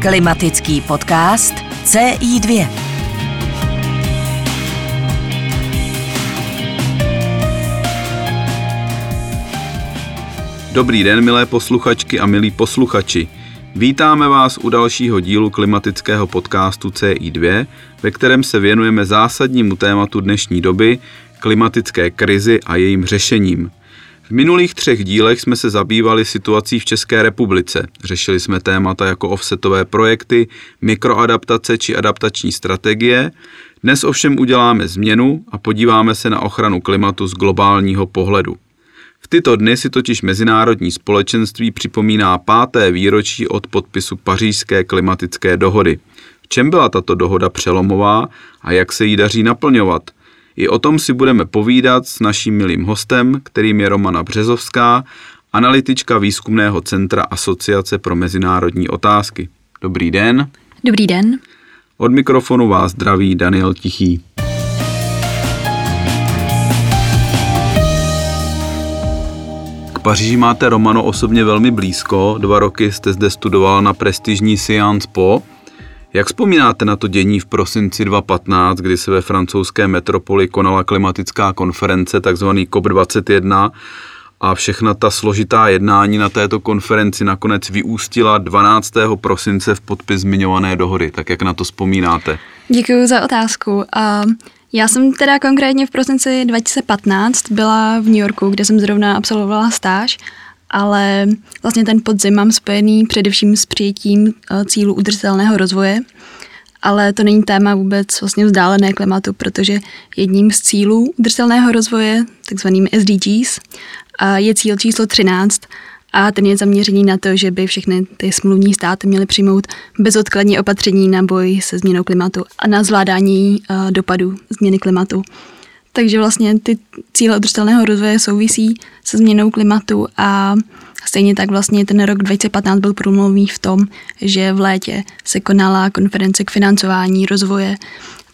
Klimatický podcast CI2. Dobrý den, milé posluchačky a milí posluchači. Vítáme vás u dalšího dílu klimatického podcastu CI2, ve kterém se věnujeme zásadnímu tématu dnešní doby, klimatické krizi a jejím řešením. V minulých třech dílech jsme se zabývali situací v České republice. Řešili jsme témata jako offsetové projekty, mikroadaptace či adaptační strategie. Dnes ovšem uděláme změnu a podíváme se na ochranu klimatu z globálního pohledu. V tyto dny si totiž mezinárodní společenství připomíná páté výročí od podpisu pařížské klimatické dohody. V čem byla tato dohoda přelomová a jak se jí daří naplňovat – i o tom si budeme povídat s naším milým hostem, kterým je Romana Březovská, analytička výzkumného centra Asociace pro mezinárodní otázky. Dobrý den. Dobrý den. Od mikrofonu vás zdraví Daniel Tichý. K Paříži máte Romano osobně velmi blízko. Dva roky jste zde studoval na prestižní Sciences Po. Jak vzpomínáte na to dění v prosinci 2015, kdy se ve francouzské metropoli konala klimatická konference, takzvaný COP21, a všechna ta složitá jednání na této konferenci nakonec vyústila 12. prosince v podpis zmiňované dohody. Tak jak na to vzpomínáte? Děkuji za otázku. Já jsem teda konkrétně v prosinci 2015 byla v New Yorku, kde jsem zrovna absolvovala stáž ale vlastně ten podzim mám spojený především s přijetím eh, cílu udržitelného rozvoje, ale to není téma vůbec vlastně vzdálené klimatu, protože jedním z cílů udržitelného rozvoje, takzvaným SDGs, je cíl číslo 13 a ten je zaměřený na to, že by všechny ty smluvní státy měly přijmout bezodkladně opatření na boj se změnou klimatu a na zvládání eh, dopadů změny klimatu. Takže vlastně ty cíle udržitelného rozvoje souvisí se změnou klimatu a stejně tak vlastně ten rok 2015 byl průmluvný v tom, že v létě se konala konference k financování rozvoje,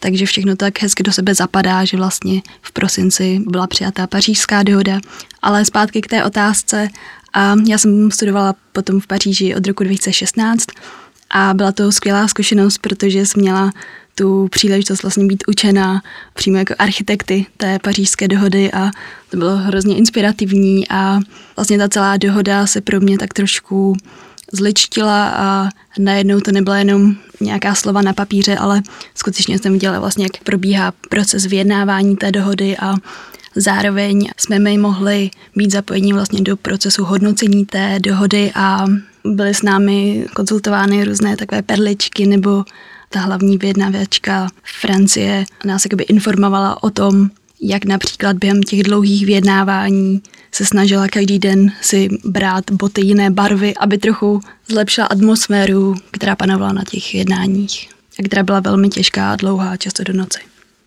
takže všechno tak hezky do sebe zapadá, že vlastně v prosinci byla přijatá pařížská dohoda. Ale zpátky k té otázce. A já jsem studovala potom v Paříži od roku 2016 a byla to skvělá zkušenost, protože jsem měla tu příležitost vlastně být učena přímo jako architekty té pařížské dohody a to bylo hrozně inspirativní a vlastně ta celá dohoda se pro mě tak trošku zličtila a najednou to nebyla jenom nějaká slova na papíře, ale skutečně jsem viděla vlastně, jak probíhá proces vyjednávání té dohody a zároveň jsme my mohli být zapojení vlastně do procesu hodnocení té dohody a byly s námi konzultovány různé takové perličky nebo ta hlavní vyjednavačka Francie nás jakoby informovala o tom, jak například během těch dlouhých vyjednávání se snažila každý den si brát boty jiné barvy, aby trochu zlepšila atmosféru, která panovala na těch jednáních a která byla velmi těžká a dlouhá, často do noci.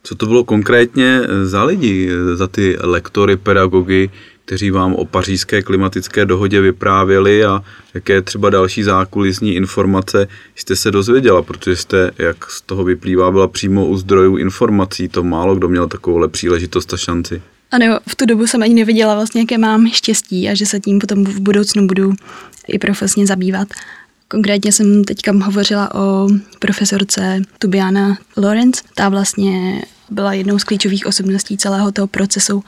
Co to bylo konkrétně za lidi, za ty lektory, pedagogy, kteří vám o pařížské klimatické dohodě vyprávěli a jaké třeba další zákulisní informace jste se dozvěděla, protože jste, jak z toho vyplývá, byla přímo u zdrojů informací, to málo kdo měl takovouhle příležitost a šanci. Ano, v tu dobu jsem ani nevěděla vlastně, jaké mám štěstí a že se tím potom v budoucnu budu i profesně zabývat. Konkrétně jsem teďka hovořila o profesorce Tubiana Lorenz. Ta vlastně byla jednou z klíčových osobností celého toho procesu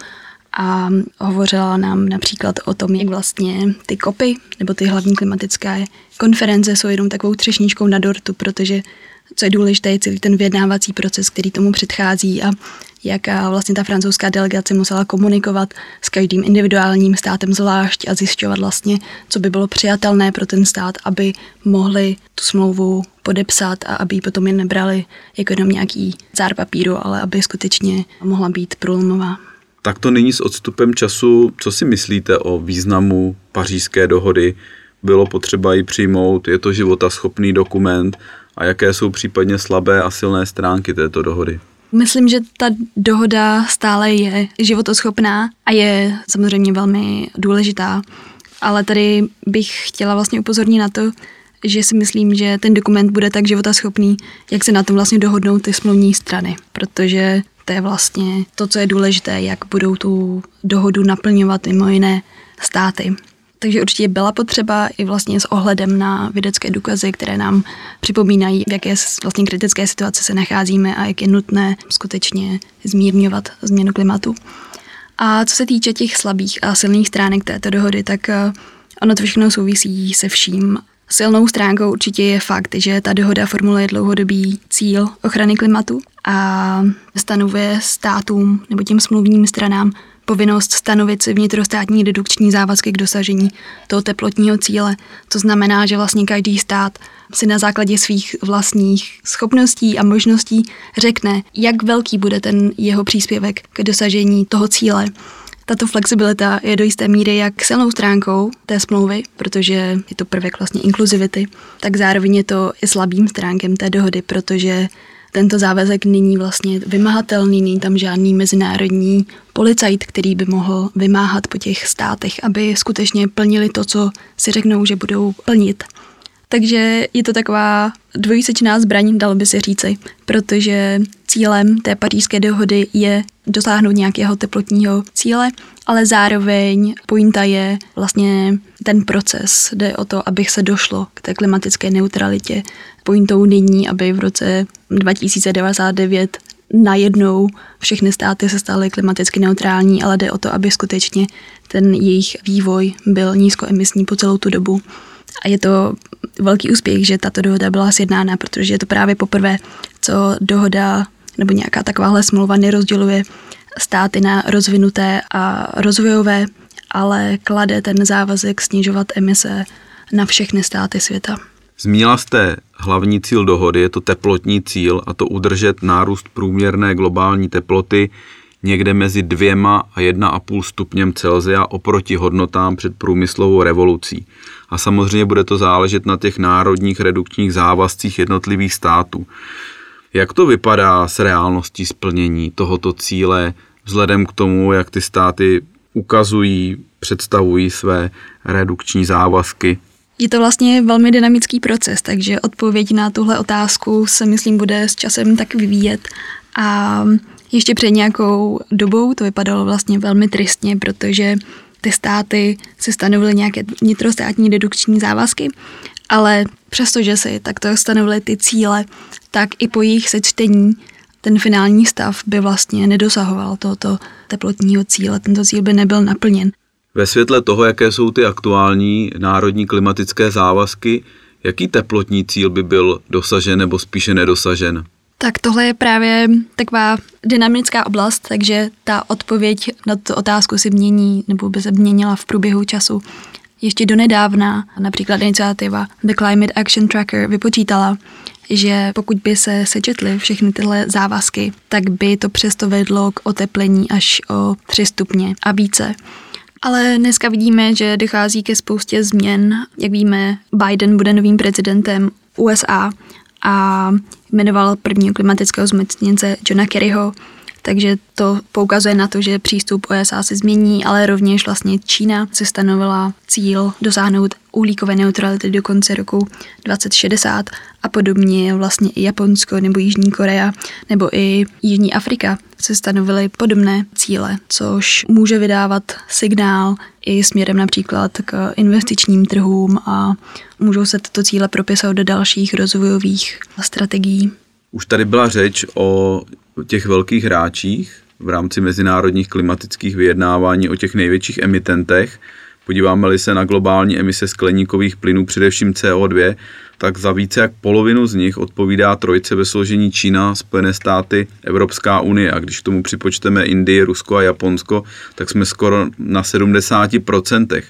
a hovořila nám například o tom, jak vlastně ty kopy nebo ty hlavní klimatické konference jsou jenom takovou třešničkou na dortu, protože co je důležité, je celý ten vyjednávací proces, který tomu předchází a jak vlastně ta francouzská delegace musela komunikovat s každým individuálním státem zvlášť a zjišťovat vlastně, co by bylo přijatelné pro ten stát, aby mohli tu smlouvu podepsat a aby ji potom jen nebrali jako jenom nějaký zár papíru, ale aby skutečně mohla být průlomová. Tak to nyní s odstupem času, co si myslíte o významu pařížské dohody? Bylo potřeba ji přijmout, je to životaschopný dokument a jaké jsou případně slabé a silné stránky této dohody? Myslím, že ta dohoda stále je životoschopná a je samozřejmě velmi důležitá. Ale tady bych chtěla vlastně upozornit na to, že si myslím, že ten dokument bude tak životaschopný, jak se na tom vlastně dohodnou ty smluvní strany. Protože to je vlastně to, co je důležité, jak budou tu dohodu naplňovat mimo jiné státy. Takže určitě byla potřeba i vlastně s ohledem na vědecké důkazy, které nám připomínají, v jaké vlastně kritické situace se nacházíme a jak je nutné skutečně zmírňovat změnu klimatu. A co se týče těch slabých a silných stránek této dohody, tak eh, ono to všechno souvisí se vším. Silnou stránkou určitě je fakt, že ta dohoda formuluje dlouhodobý cíl ochrany klimatu a stanovuje státům nebo těm smluvním stranám povinnost stanovit si vnitrostátní redukční závazky k dosažení toho teplotního cíle. To znamená, že vlastně každý stát si na základě svých vlastních schopností a možností řekne, jak velký bude ten jeho příspěvek k dosažení toho cíle. Tato flexibilita je do jisté míry jak silnou stránkou té smlouvy, protože je to prvek vlastně inkluzivity, tak zároveň je to i slabým stránkem té dohody, protože tento závazek není vlastně vymahatelný, není tam žádný mezinárodní policajt, který by mohl vymáhat po těch státech, aby skutečně plnili to, co si řeknou, že budou plnit. Takže je to taková dvojsečná zbraň, dalo by se říci, protože cílem té pařížské dohody je dosáhnout nějakého teplotního cíle, ale zároveň pointa je vlastně ten proces. Jde o to, aby se došlo k té klimatické neutralitě. Pointou není, aby v roce 2099 najednou všechny státy se staly klimaticky neutrální, ale jde o to, aby skutečně ten jejich vývoj byl nízkoemisní po celou tu dobu. A je to velký úspěch, že tato dohoda byla sjednána, protože je to právě poprvé, co dohoda nebo nějaká takováhle smlouva nerozděluje státy na rozvinuté a rozvojové, ale klade ten závazek snižovat emise na všechny státy světa. Zmínila jste hlavní cíl dohody, je to teplotní cíl a to udržet nárůst průměrné globální teploty někde mezi dvěma a 1,5 stupněm Celsia oproti hodnotám před průmyslovou revolucí. A samozřejmě bude to záležet na těch národních redukčních závazcích jednotlivých států. Jak to vypadá s reálností splnění tohoto cíle vzhledem k tomu, jak ty státy ukazují, představují své redukční závazky? Je to vlastně velmi dynamický proces, takže odpověď na tuhle otázku se myslím bude s časem tak vyvíjet. A ještě před nějakou dobou to vypadalo vlastně velmi tristně, protože ty státy si stanovily nějaké vnitrostátní redukční závazky, ale přestože si takto stanovily ty cíle, tak i po jejich sečtení ten finální stav by vlastně nedosahoval tohoto teplotního cíle, tento cíl by nebyl naplněn. Ve světle toho, jaké jsou ty aktuální národní klimatické závazky, jaký teplotní cíl by byl dosažen nebo spíše nedosažen? Tak tohle je právě taková dynamická oblast, takže ta odpověď na tu otázku si mění nebo by se měnila v průběhu času. Ještě donedávna například iniciativa The Climate Action Tracker vypočítala, že pokud by se sečetly všechny tyhle závazky, tak by to přesto vedlo k oteplení až o 3 stupně a více. Ale dneska vidíme, že dochází ke spoustě změn. Jak víme, Biden bude novým prezidentem USA a jmenoval prvního klimatického zmocněnce Johna Kerryho, takže to poukazuje na to, že přístup USA se změní, ale rovněž vlastně Čína se stanovila cíl dosáhnout uhlíkové neutrality do konce roku 2060 a podobně vlastně i Japonsko nebo Jižní Korea nebo i Jižní Afrika se stanovily podobné cíle, což může vydávat signál i směrem například k investičním trhům a můžou se tyto cíle propisovat do dalších rozvojových strategií. Už tady byla řeč o těch velkých hráčích v rámci mezinárodních klimatických vyjednávání, o těch největších emitentech. Podíváme-li se na globální emise skleníkových plynů, především CO2, tak za více jak polovinu z nich odpovídá trojce ve složení Čína, Spojené státy, Evropská unie. A když k tomu připočteme Indii, Rusko a Japonsko, tak jsme skoro na 70%.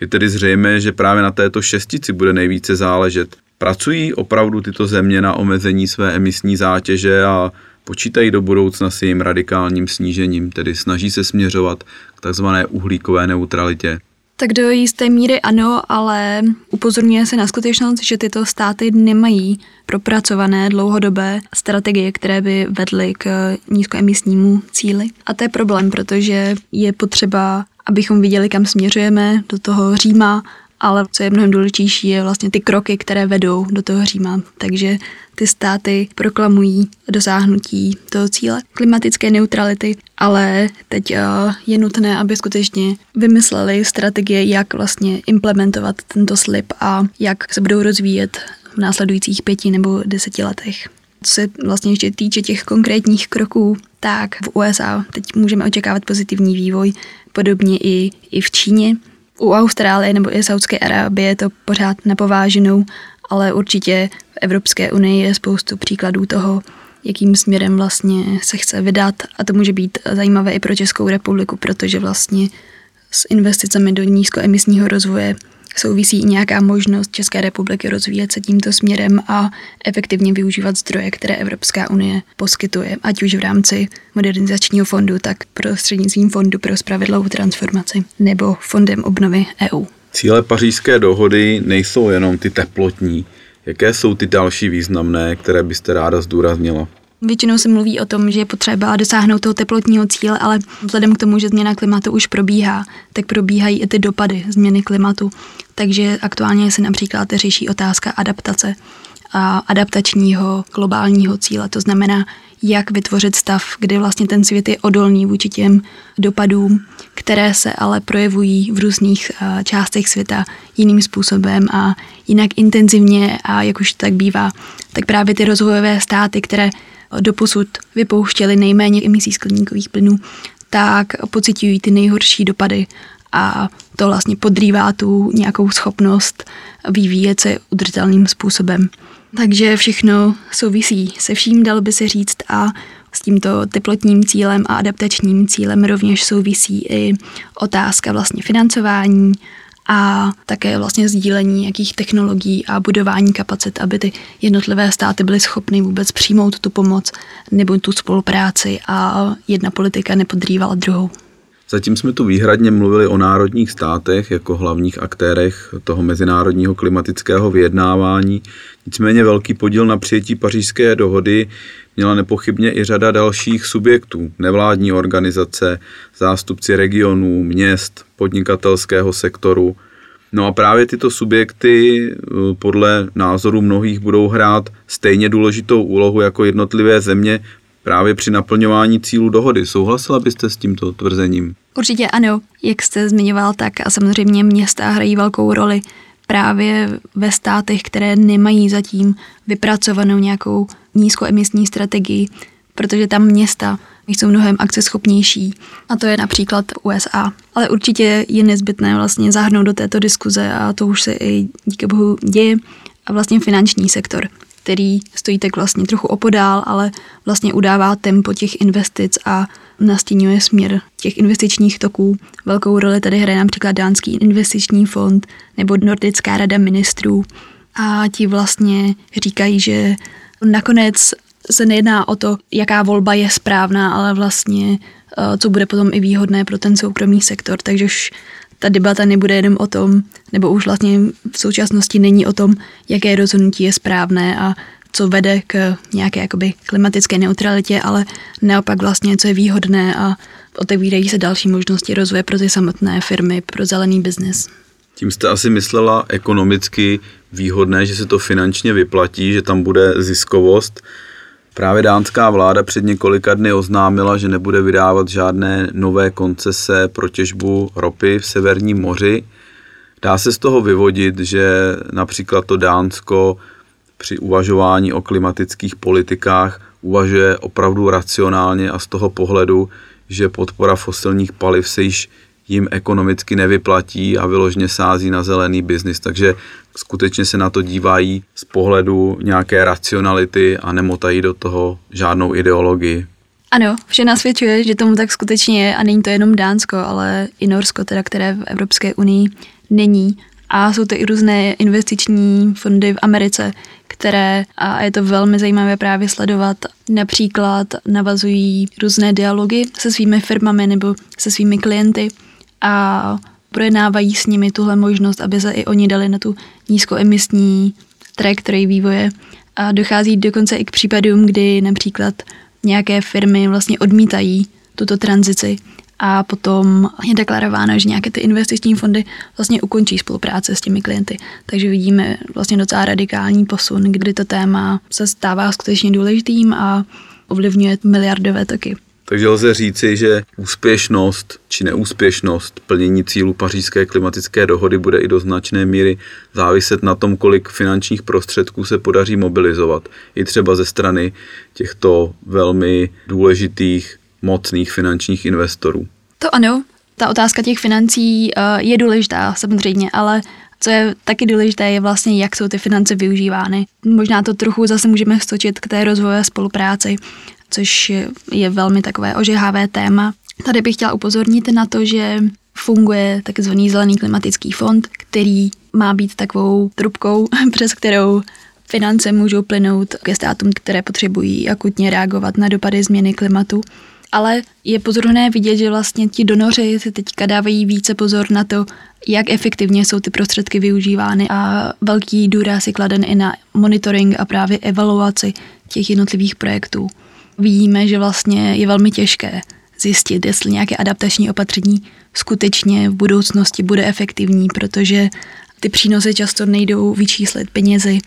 Je tedy zřejmé, že právě na této šestici bude nejvíce záležet. Pracují opravdu tyto země na omezení své emisní zátěže a počítají do budoucna s jejím radikálním snížením, tedy snaží se směřovat k takzvané uhlíkové neutralitě. Tak do jisté míry ano, ale upozorňuje se na skutečnost, že tyto státy nemají propracované dlouhodobé strategie, které by vedly k nízkoemisnímu cíli. A to je problém, protože je potřeba, abychom viděli, kam směřujeme do toho Říma ale co je mnohem důležitější, je vlastně ty kroky, které vedou do toho Říma. Takže ty státy proklamují dosáhnutí toho cíle klimatické neutrality, ale teď eh, je nutné, aby skutečně vymysleli strategie, jak vlastně implementovat tento slib a jak se budou rozvíjet v následujících pěti nebo deseti letech. Co se vlastně ještě týče těch konkrétních kroků, tak v USA teď můžeme očekávat pozitivní vývoj, podobně i, i v Číně. U Austrálie nebo i Saudské Arábie je to pořád nepováženou, ale určitě v Evropské unii je spoustu příkladů toho, jakým směrem vlastně se chce vydat. A to může být zajímavé i pro Českou republiku, protože vlastně s investicemi do nízkoemisního rozvoje souvisí i nějaká možnost České republiky rozvíjet se tímto směrem a efektivně využívat zdroje, které Evropská unie poskytuje, ať už v rámci modernizačního fondu, tak prostřednictvím fondu pro spravedlivou transformaci nebo fondem obnovy EU. Cíle pařížské dohody nejsou jenom ty teplotní. Jaké jsou ty další významné, které byste ráda zdůraznila? Většinou se mluví o tom, že je potřeba dosáhnout toho teplotního cíle, ale vzhledem k tomu, že změna klimatu už probíhá, tak probíhají i ty dopady změny klimatu. Takže aktuálně se například řeší otázka adaptace a adaptačního globálního cíle. To znamená, jak vytvořit stav, kdy vlastně ten svět je odolný vůči těm dopadům, které se ale projevují v různých částech světa jiným způsobem a jinak intenzivně a jak už tak bývá, tak právě ty rozvojové státy, které doposud vypouštěly nejméně emisí skleníkových plynů, tak pocitují ty nejhorší dopady a to vlastně podrývá tu nějakou schopnost vyvíjet se udržitelným způsobem. Takže všechno souvisí se vším, dalo by se říct, a s tímto teplotním cílem a adaptačním cílem rovněž souvisí i otázka vlastně financování, a také vlastně sdílení nějakých technologií a budování kapacit, aby ty jednotlivé státy byly schopny vůbec přijmout tu pomoc nebo tu spolupráci a jedna politika nepodrývala druhou. Zatím jsme tu výhradně mluvili o národních státech jako hlavních aktérech toho mezinárodního klimatického vyjednávání. Nicméně velký podíl na přijetí pařížské dohody měla nepochybně i řada dalších subjektů, nevládní organizace, zástupci regionů, měst, podnikatelského sektoru. No a právě tyto subjekty eh, podle názoru mnohých budou hrát stejně důležitou úlohu jako jednotlivé země právě při naplňování cílů dohody. Souhlasila byste s tímto tvrzením? Určitě ano, jak jste zmiňoval, tak a samozřejmě města hrají velkou roli právě ve státech, které nemají zatím vypracovanou nějakou nízkoemisní strategii, protože tam města jsou mnohem akceschopnější a to je například USA. Ale určitě je nezbytné vlastně zahrnout do této diskuze a to už se i díky bohu děje a vlastně finanční sektor který stojí tak vlastně trochu opodál, ale vlastně udává tempo těch investic a nastínuje směr těch investičních toků. Velkou roli tady hraje například Dánský investiční fond nebo Nordická rada ministrů a ti vlastně říkají, že nakonec se nejedná o to, jaká volba je správná, ale vlastně eh, co bude potom i výhodné pro ten soukromý sektor. Takže už ta debata nebude jenom o tom, nebo už vlastně v současnosti není o tom, jaké rozhodnutí je správné a co vede k nějaké jakoby klimatické neutralitě, ale naopak vlastně, co je výhodné a otevírají se další možnosti rozvoje pro ty samotné firmy, pro zelený biznis. Tím jste asi myslela ekonomicky výhodné, že se to finančně vyplatí, že tam bude ziskovost. Právě dánská vláda před několika dny oznámila, že nebude vydávat žádné nové koncese pro těžbu ropy v Severním moři. Dá se z toho vyvodit, že například to Dánsko při uvažování o klimatických politikách uvažuje opravdu racionálně a z toho pohledu, že podpora fosilních paliv se již jim ekonomicky nevyplatí a vyložně sází na zelený biznis. Takže skutečně se na to dívají z pohledu nějaké racionality a nemotají do toho žádnou ideologii. Ano, vše nasvědčuje, že tomu tak skutečně je a není to jenom Dánsko, ale i Norsko, teda, které v Evropské unii není. A jsou to i různé investiční fondy v Americe, které, a je to velmi zajímavé právě sledovat, například navazují různé dialogy se svými firmami nebo se svými klienty a projednávají s nimi tuhle možnost, aby se i oni dali na tu nízkoemisní trajektorii vývoje. A dochází dokonce i k případům, kdy například nějaké firmy vlastně odmítají tuto tranzici a potom je deklarováno, že nějaké ty investiční fondy vlastně ukončí spolupráce s těmi klienty. Takže vidíme vlastně docela radikální posun, kdy to téma se stává skutečně důležitým a ovlivňuje miliardové toky. Takže lze říci, že úspěšnost či neúspěšnost plnění cílu pařížské klimatické dohody bude i do značné míry záviset na tom, kolik finančních prostředků se podaří mobilizovat. I třeba ze strany těchto velmi důležitých, mocných finančních investorů. To ano, ta otázka těch financí eh, je důležitá samozřejmě, ale co je taky důležité, je vlastně, jak jsou ty finance využívány. Možná to trochu zase můžeme stočit k té rozvojové spolupráci což je velmi takové ožehavé téma. Tady bych chtěla upozornit na to, že funguje takzvaný zelený klimatický fond, který má být takovou trubkou, přes kterou finance můžou plynout ke státům, které potřebují akutně reagovat na dopady změny klimatu. Ale je pozorné vidět, že vlastně ti donoři si teďka dávají více pozor na to, jak efektivně jsou ty prostředky využívány a velký důraz je kladen i na monitoring a právě evaluaci těch jednotlivých projektů vidíme, že vlastně je velmi těžké zjistit, jestli nějaké adaptační opatření skutečně v budoucnosti bude efektivní, protože ty přínosy často nejdou vyčíslit penězi,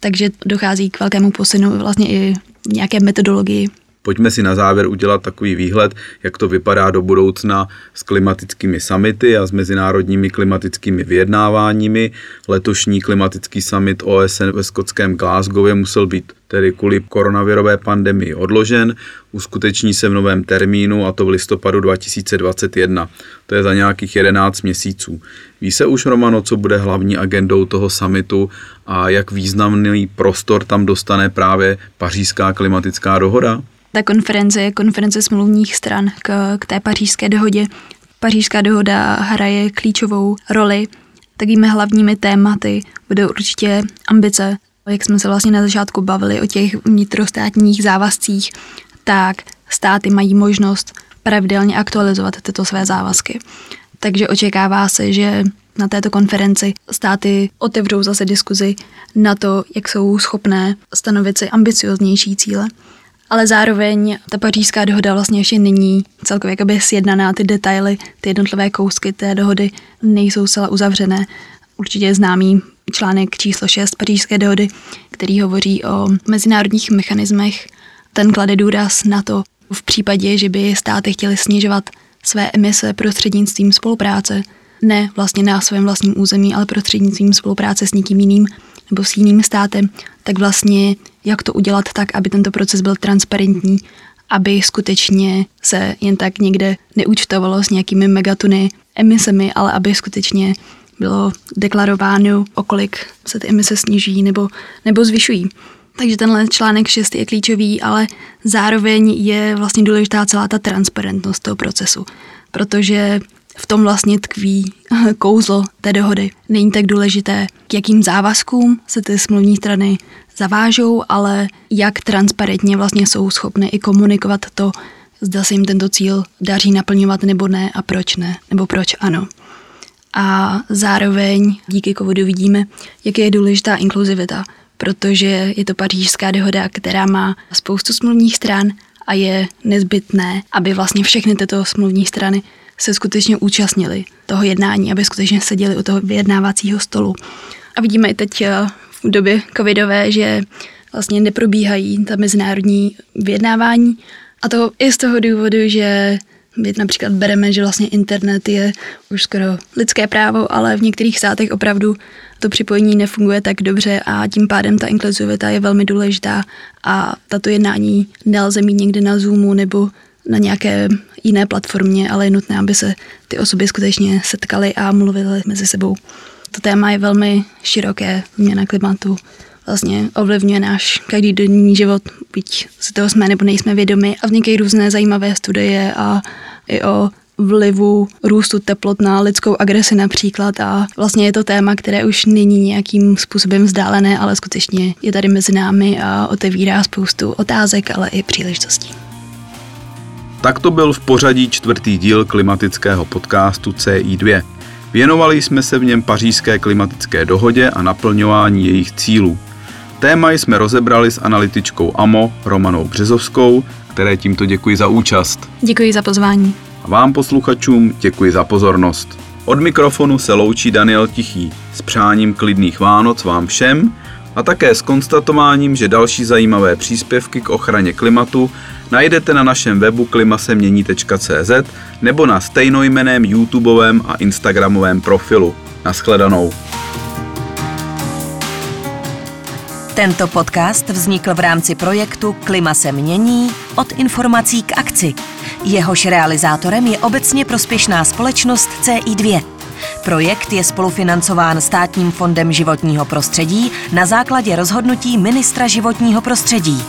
takže dochází k velkému posunu vlastně i nějaké metodologii. Pojďme si na závěr udělat takový výhled, jak to vypadá do budoucna s klimatickými samity a s mezinárodními klimatickými vyjednáváními. Letošní klimatický summit OSN ve skotském Glasgowě musel být tedy kvůli koronavirové pandemii odložen, uskuteční se v novém termínu a to v listopadu 2021. To je za nějakých 11 měsíců. Ví se už, Romano, co bude hlavní agendou toho summitu a jak významný prostor tam dostane právě pařížská klimatická dohoda? Ta konference je konference smluvních stran k, k té pařížské dohodě. Pařížská dohoda hraje klíčovou roli. Takými hlavními tématy budou určitě ambice, jak jsme se vlastně na začátku bavili o těch vnitrostátních závazcích, tak státy mají možnost pravidelně aktualizovat tyto své závazky. Takže očekává se, že na této konferenci státy otevřou zase diskuzi na to, jak jsou schopné stanovit si ambicioznější cíle ale zároveň ta pařížská dohoda vlastně ještě není celkově jakoby sjednaná, ty detaily, ty jednotlivé kousky té dohody nejsou zcela uzavřené. Určitě je známý článek číslo 6 pařížské dohody, který hovoří o mezinárodních mechanismech. Ten klade důraz na to v případě, že by státy chtěly snižovat své emise prostřednictvím spolupráce, ne vlastně na svém vlastním území, ale prostřednictvím spolupráce s někým jiným nebo s jiným státem, tak vlastně jak to udělat tak, aby tento proces byl transparentní, aby skutečně se jen tak někde neúčtovalo s nějakými megatony emisemi, ale aby skutečně bylo deklarováno, o kolik se ty emise snižují nebo, nebo zvyšují. Takže tenhle článek 6 je klíčový, ale zároveň je vlastně důležitá celá ta transparentnost toho procesu, protože v tom vlastně tkví kouzlo té dohody. Není tak důležité, k jakým závazkům se ty smluvní strany zavážou, ale jak transparentně vlastně jsou schopny i komunikovat to, zda se jim tento cíl daří naplňovat nebo ne a proč ne, nebo proč ano. A zároveň díky covidu vidíme, jak je důležitá inkluzivita, protože je to pařížská dohoda, která má spoustu smluvních stran a je nezbytné, aby vlastně všechny tyto smluvní strany se skutečně účastnili toho jednání, aby skutečně seděli u toho vyjednávacího stolu. A vidíme i teď eh, v době covidové, že vlastně neprobíhají ta mezinárodní vyjednávání. A to i z toho důvodu, že my například bereme, že vlastně internet je už skoro lidské právo, ale v některých státech opravdu to připojení nefunguje tak dobře a tím pádem ta inkluzivita je velmi důležitá a tato jednání nelze mít někde na Zoomu nebo na nějaké jiné platformě, ale je nutné, aby se ty osoby skutečně setkaly a mluvily mezi sebou. To téma je velmi široké, změna klimatu vlastně ovlivňuje náš každodenní život, byť si toho jsme nebo nejsme vědomi a vznikají různé zajímavé studie a i o vlivu růstu teplot na lidskou agresi například a vlastně je to téma, které už není nějakým způsobem vzdálené, ale skutečně je tady mezi námi a otevírá spoustu otázek, ale i příležitostí. Tak to byl v pořadí čtvrtý díl klimatického podcastu CI2. Věnovali jsme se v něm pařížské klimatické dohodě a naplňování jejich cílů. Téma jsme rozebrali s analytičkou AMO Romanou Březovskou, které tímto děkuji za účast. Děkuji za pozvání. A vám posluchačům děkuji za pozornost. Od mikrofonu se loučí Daniel Tichý s přáním klidných Vánoc vám všem a také s konstatováním, že další zajímavé příspěvky k ochraně klimatu najdete na našem webu klimasemění.cz nebo na stejnojmeném YouTubeovém a Instagramovém profilu. Naschledanou. Tento podcast vznikl v rámci projektu Klima se mění od informací k akci. Jehož realizátorem je obecně prospěšná společnost CI2. Projekt je spolufinancován Státním fondem životního prostředí na základě rozhodnutí ministra životního prostředí.